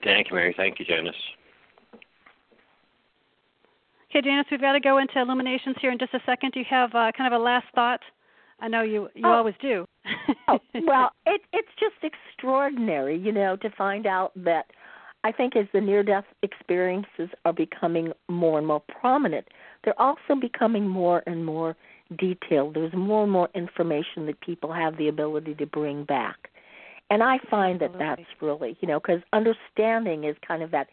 Thank you, Mary. Thank you, Janis. Okay, Janis, we've got to go into illuminations here in just a second. Do you have uh, kind of a last thought? I know you you Oh. always do. oh, well, it it's just extraordinary, you know, to find out that I think as the near death experiences are becoming more and more prominent, they're also becoming more and more detailed. There's more and more information that people have the ability to bring back. And I find that Absolutely. that's really, you know, because understanding is kind of that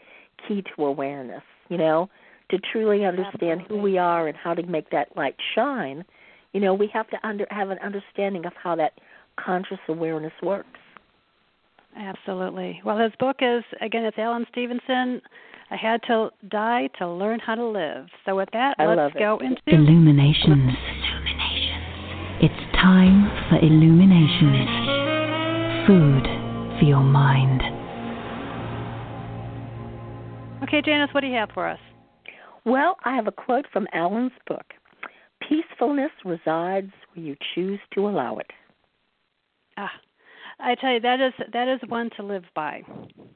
key to awareness, you know, to truly understand who we are and how to make that light shine. You know, we have to under, have an understanding of how that conscious awareness works. Absolutely. Well, his book is again, it's Alan Stevenson. I had to die to learn how to live. So with that, I let's love it. go into Illuminations. It's time for illuminations. Food for your mind. Okay, Janis, what do you have for us? Well, I have a quote from Alan's book Peacefulness resides where you choose to allow it. Ah, I tell you that is that is one to live by.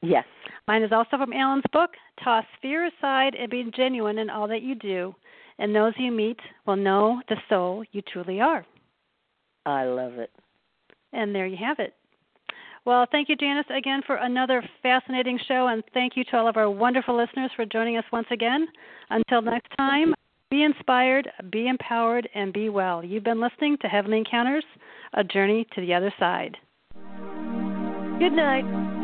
Yes. Mine is also from Alan's book. Toss fear aside and be genuine in all that you do, and those you meet will know the soul you truly are. I love it. And there you have it. Well, thank you, Janis, again for another fascinating show, and thank you to all of our wonderful listeners for joining us once again. Until next time, be inspired, be empowered, and be well. You've been listening to Heavenly Encounters, a journey to the other side. Good night.